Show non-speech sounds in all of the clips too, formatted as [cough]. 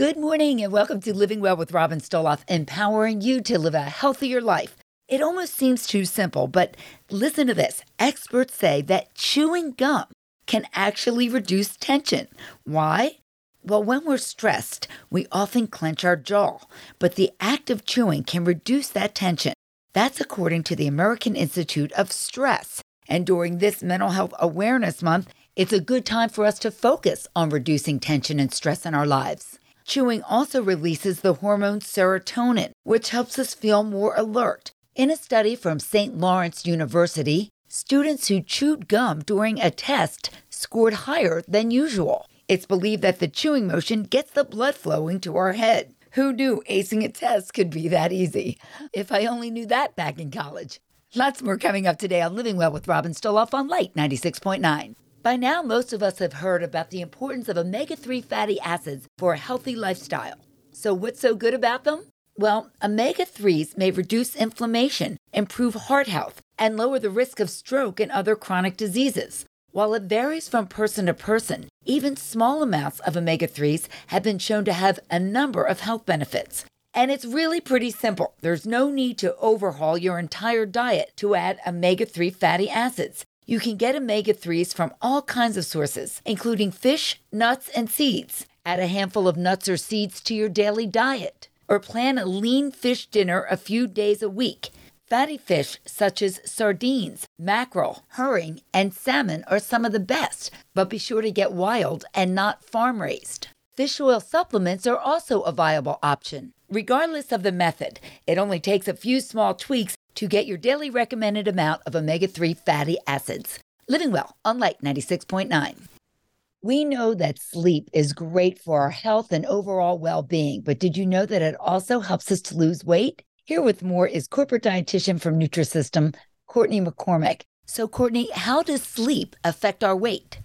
Good morning and welcome to Living Well with Robin Stoloff, empowering you to live a healthier life. It almost seems too simple, but listen to this. Experts say that chewing gum can actually reduce tension. Why? Well, when we're stressed, we often clench our jaw, but the act of chewing can reduce that tension. That's according to the American Institute of Stress. And during this Mental Health Awareness Month, it's a good time for us to focus on reducing tension and stress in our lives. Chewing also releases the hormone serotonin, which helps us feel more alert. In a study from St. Lawrence University, students who chewed gum during a test scored higher than usual. It's believed that the chewing motion gets the blood flowing to our head. Who knew acing a test could be that easy? If I only knew that back in college. Lots more coming up today on Living Well with Robin Stoloff on Light 96.9. By now, most of us have heard about the importance of omega 3 fatty acids for a healthy lifestyle. So, what's so good about them? Well, omega 3s may reduce inflammation, improve heart health, and lower the risk of stroke and other chronic diseases. While it varies from person to person, even small amounts of omega 3s have been shown to have a number of health benefits. And it's really pretty simple. There's no need to overhaul your entire diet to add omega 3 fatty acids. You can get omega 3s from all kinds of sources, including fish, nuts, and seeds. Add a handful of nuts or seeds to your daily diet, or plan a lean fish dinner a few days a week. Fatty fish such as sardines, mackerel, herring, and salmon are some of the best, but be sure to get wild and not farm raised. Fish oil supplements are also a viable option. Regardless of the method, it only takes a few small tweaks to get your daily recommended amount of omega 3 fatty acids. Living Well on Light 96.9. We know that sleep is great for our health and overall well being, but did you know that it also helps us to lose weight? Here with more is corporate dietitian from Nutrisystem, Courtney McCormick. So, Courtney, how does sleep affect our weight?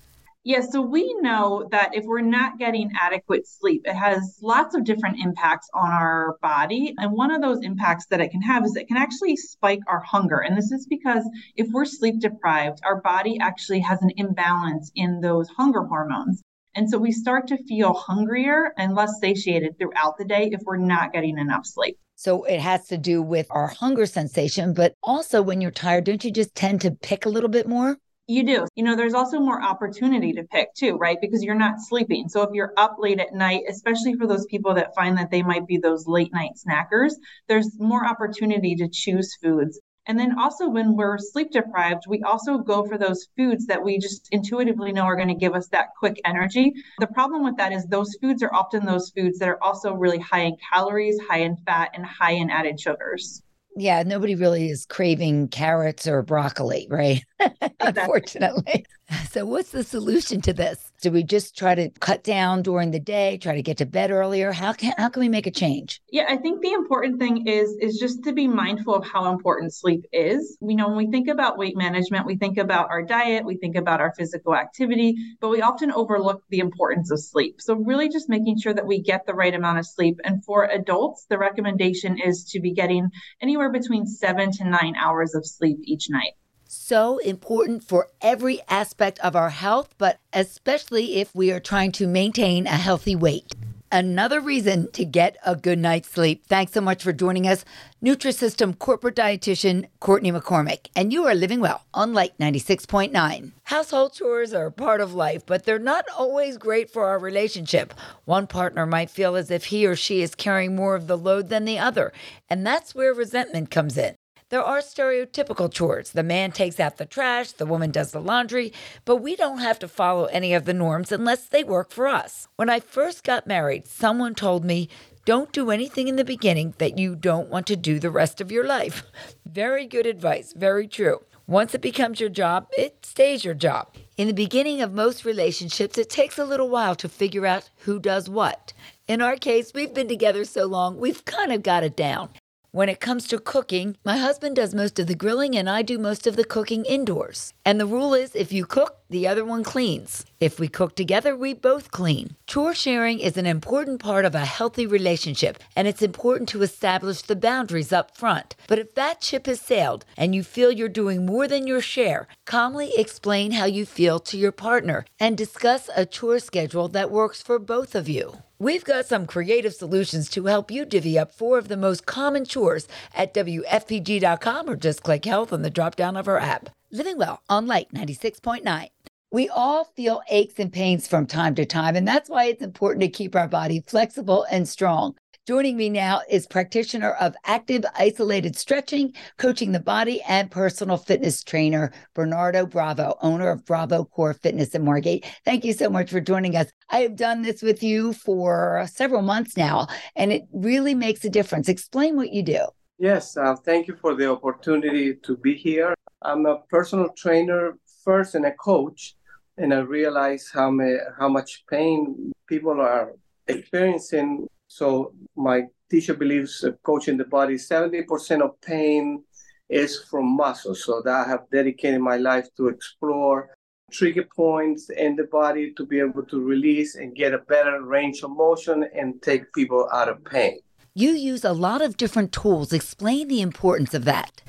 Yeah, so we know that if we're not getting adequate sleep, it has lots of different impacts on our body. And one of those impacts that it can have is it can actually spike our hunger. And this is because if we're sleep deprived, our body actually has an imbalance in those hunger hormones. And so we start to feel hungrier and less satiated throughout the day if we're not getting enough sleep. So it has to do with our hunger sensation, but also when you're tired, don't you just tend to pick a little bit more? You do. You know, there's also more opportunity to pick too, right? Because you're not sleeping. So if you're up late at night, especially for those people that find that they might be those late night snackers, there's more opportunity to choose foods. And then also when we're sleep deprived, we also go for those foods that we just intuitively know are going to give us that quick energy. The problem with that is those foods are often those foods that are also really high in calories, high in fat, and high in added sugars yeah, nobody really is craving carrots or broccoli, right? [laughs] Unfortunately. [laughs] So, what's the solution to this? Do we just try to cut down during the day, try to get to bed earlier? How can how can we make a change? Yeah, I think the important thing is is just to be mindful of how important sleep is. We know when we think about weight management, we think about our diet, we think about our physical activity, but we often overlook the importance of sleep. So, really just making sure that we get the right amount of sleep. And for adults, the recommendation is to be getting anywhere between seven to nine hours of sleep each night so important for every aspect of our health, but especially if we are trying to maintain a healthy weight. Another reason to get a good night's sleep. Thanks so much for joining us, Nutrisystem corporate dietitian Courtney McCormick. And you are living well on Light 96.9. Household chores are part of life, but they're not always great for our relationship. One partner might feel as if he or she is carrying more of the load than the other, and that's where resentment comes in. There are stereotypical chores. The man takes out the trash, the woman does the laundry, but we don't have to follow any of the norms unless they work for us. When I first got married, someone told me, don't do anything in the beginning that you don't want to do the rest of your life. [laughs] Very good advice, very true. Once it becomes your job, it stays your job. In the beginning of most relationships, it takes a little while to figure out who does what. In our case, we've been together so long, we've kind of got it down. When it comes to cooking, my husband does most of the grilling and I do most of the cooking indoors. And the rule is if you cook, the other one cleans. If we cook together, we both clean. Chore sharing is an important part of a healthy relationship, and it's important to establish the boundaries up front. But if that ship has sailed and you feel you're doing more than your share, calmly explain how you feel to your partner and discuss a chore schedule that works for both of you. We've got some creative solutions to help you divvy up four of the most common chores at WFPG.com or just click health on the drop down of our app. Living Well on Light 96.9. We all feel aches and pains from time to time, and that's why it's important to keep our body flexible and strong. Joining me now is practitioner of active isolated stretching, coaching the body, and personal fitness trainer, Bernardo Bravo, owner of Bravo Core Fitness in Margate. Thank you so much for joining us. I have done this with you for several months now, and it really makes a difference. Explain what you do. Yes, uh, thank you for the opportunity to be here. I'm a personal trainer first and a coach, and I realize how, may, how much pain people are experiencing so my teacher believes uh, coaching the body, 70% of pain is from muscles. So that I have dedicated my life to explore trigger points in the body to be able to release and get a better range of motion and take people out of pain. You use a lot of different tools. Explain the importance of that.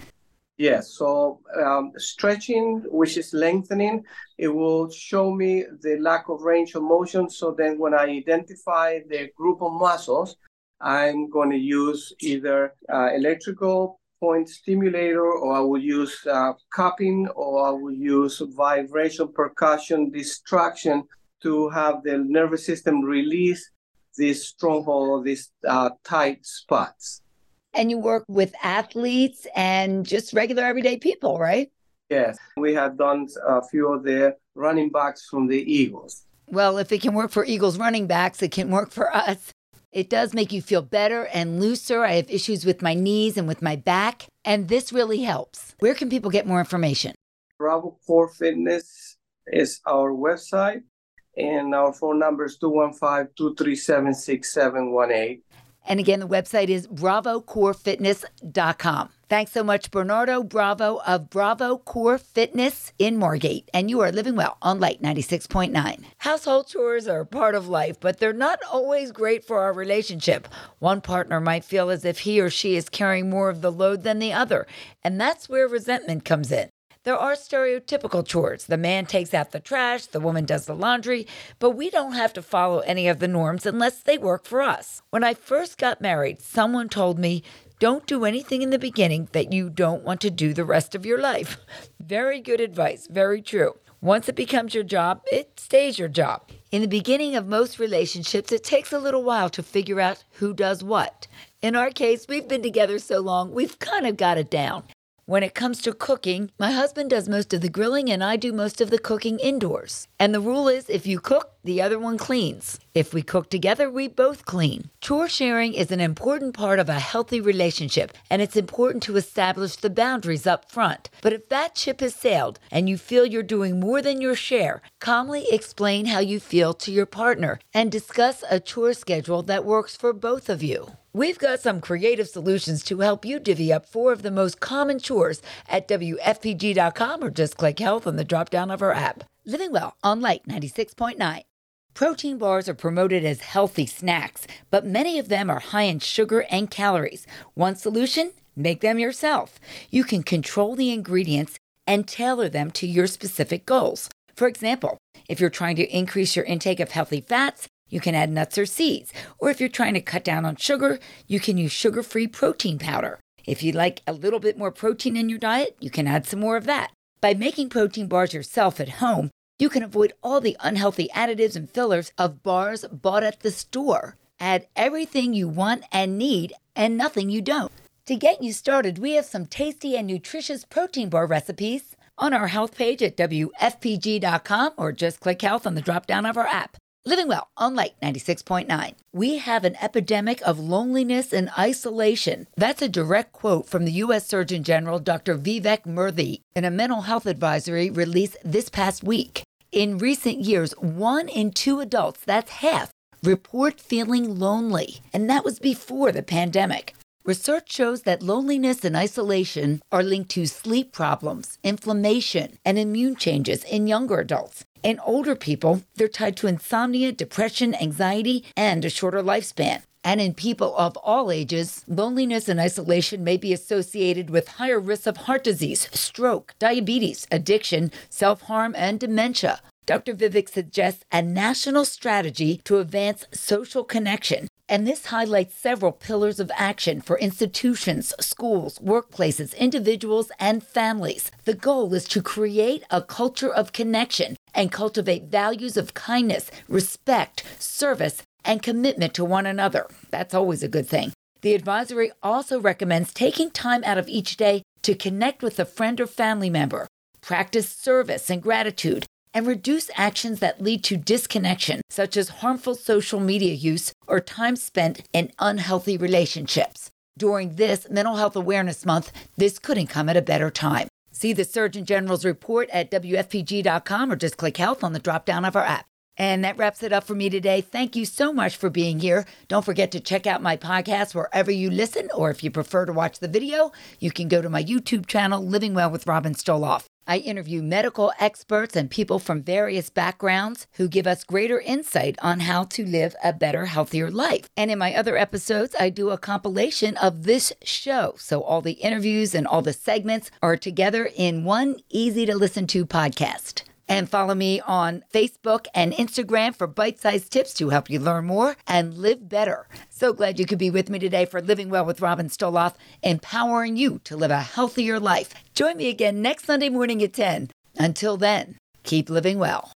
Yes, so um, stretching, which is lengthening, it will show me the lack of range of motion. So then when I identify the group of muscles, I'm going to use either uh, electrical point stimulator or I will use uh, cupping or I will use vibration, percussion, distraction to have the nervous system release this stronghold, these uh, tight spots and you work with athletes and just regular everyday people, right? Yes, we have done a few of the running backs from the Eagles. Well, if it can work for Eagles running backs, it can work for us. It does make you feel better and looser. I have issues with my knees and with my back, and this really helps. Where can people get more information? Bravo Core Fitness is our website, and our phone number is 215 237 6718. And again, the website is bravocorefitness.com. Thanks so much, Bernardo Bravo of Bravo Core Fitness in Margate. And you are living well on Light 96.9. Household chores are part of life, but they're not always great for our relationship. One partner might feel as if he or she is carrying more of the load than the other. And that's where resentment comes in. There are stereotypical chores. The man takes out the trash, the woman does the laundry, but we don't have to follow any of the norms unless they work for us. When I first got married, someone told me, don't do anything in the beginning that you don't want to do the rest of your life. [laughs] Very good advice, very true. Once it becomes your job, it stays your job. In the beginning of most relationships, it takes a little while to figure out who does what. In our case, we've been together so long, we've kind of got it down. When it comes to cooking, my husband does most of the grilling and I do most of the cooking indoors. And the rule is if you cook, the other one cleans. If we cook together, we both clean. Chore sharing is an important part of a healthy relationship, and it's important to establish the boundaries up front. But if that ship has sailed and you feel you're doing more than your share, calmly explain how you feel to your partner and discuss a chore schedule that works for both of you. We've got some creative solutions to help you divvy up four of the most common chores at WFPG.com or just click health on the drop down of our app. Living Well on Light 96.9. Protein bars are promoted as healthy snacks, but many of them are high in sugar and calories. One solution? Make them yourself. You can control the ingredients and tailor them to your specific goals. For example, if you're trying to increase your intake of healthy fats, you can add nuts or seeds. Or if you're trying to cut down on sugar, you can use sugar free protein powder. If you'd like a little bit more protein in your diet, you can add some more of that. By making protein bars yourself at home, you can avoid all the unhealthy additives and fillers of bars bought at the store. Add everything you want and need and nothing you don't. To get you started, we have some tasty and nutritious protein bar recipes on our health page at WFPG.com or just click health on the drop down of our app. Living Well on Light 96.9. We have an epidemic of loneliness and isolation. That's a direct quote from the U.S. Surgeon General Dr. Vivek Murthy in a mental health advisory released this past week. In recent years, one in two adults, that's half, report feeling lonely, and that was before the pandemic. Research shows that loneliness and isolation are linked to sleep problems, inflammation, and immune changes in younger adults. In older people, they're tied to insomnia, depression, anxiety, and a shorter lifespan. And in people of all ages, loneliness and isolation may be associated with higher risks of heart disease, stroke, diabetes, addiction, self harm, and dementia. Dr. Vivek suggests a national strategy to advance social connection. And this highlights several pillars of action for institutions, schools, workplaces, individuals, and families. The goal is to create a culture of connection and cultivate values of kindness, respect, service, and commitment to one another. That's always a good thing. The advisory also recommends taking time out of each day to connect with a friend or family member, practice service and gratitude, and reduce actions that lead to disconnection, such as harmful social media use or time spent in unhealthy relationships. During this Mental Health Awareness Month, this couldn't come at a better time. See the Surgeon General's report at WFPG.com or just click health on the drop down of our app. And that wraps it up for me today. Thank you so much for being here. Don't forget to check out my podcast wherever you listen, or if you prefer to watch the video, you can go to my YouTube channel, Living Well with Robin Stoloff. I interview medical experts and people from various backgrounds who give us greater insight on how to live a better, healthier life. And in my other episodes, I do a compilation of this show. So all the interviews and all the segments are together in one easy to listen to podcast. And follow me on Facebook and Instagram for bite sized tips to help you learn more and live better. So glad you could be with me today for Living Well with Robin Stoloff, empowering you to live a healthier life. Join me again next Sunday morning at 10. Until then, keep living well.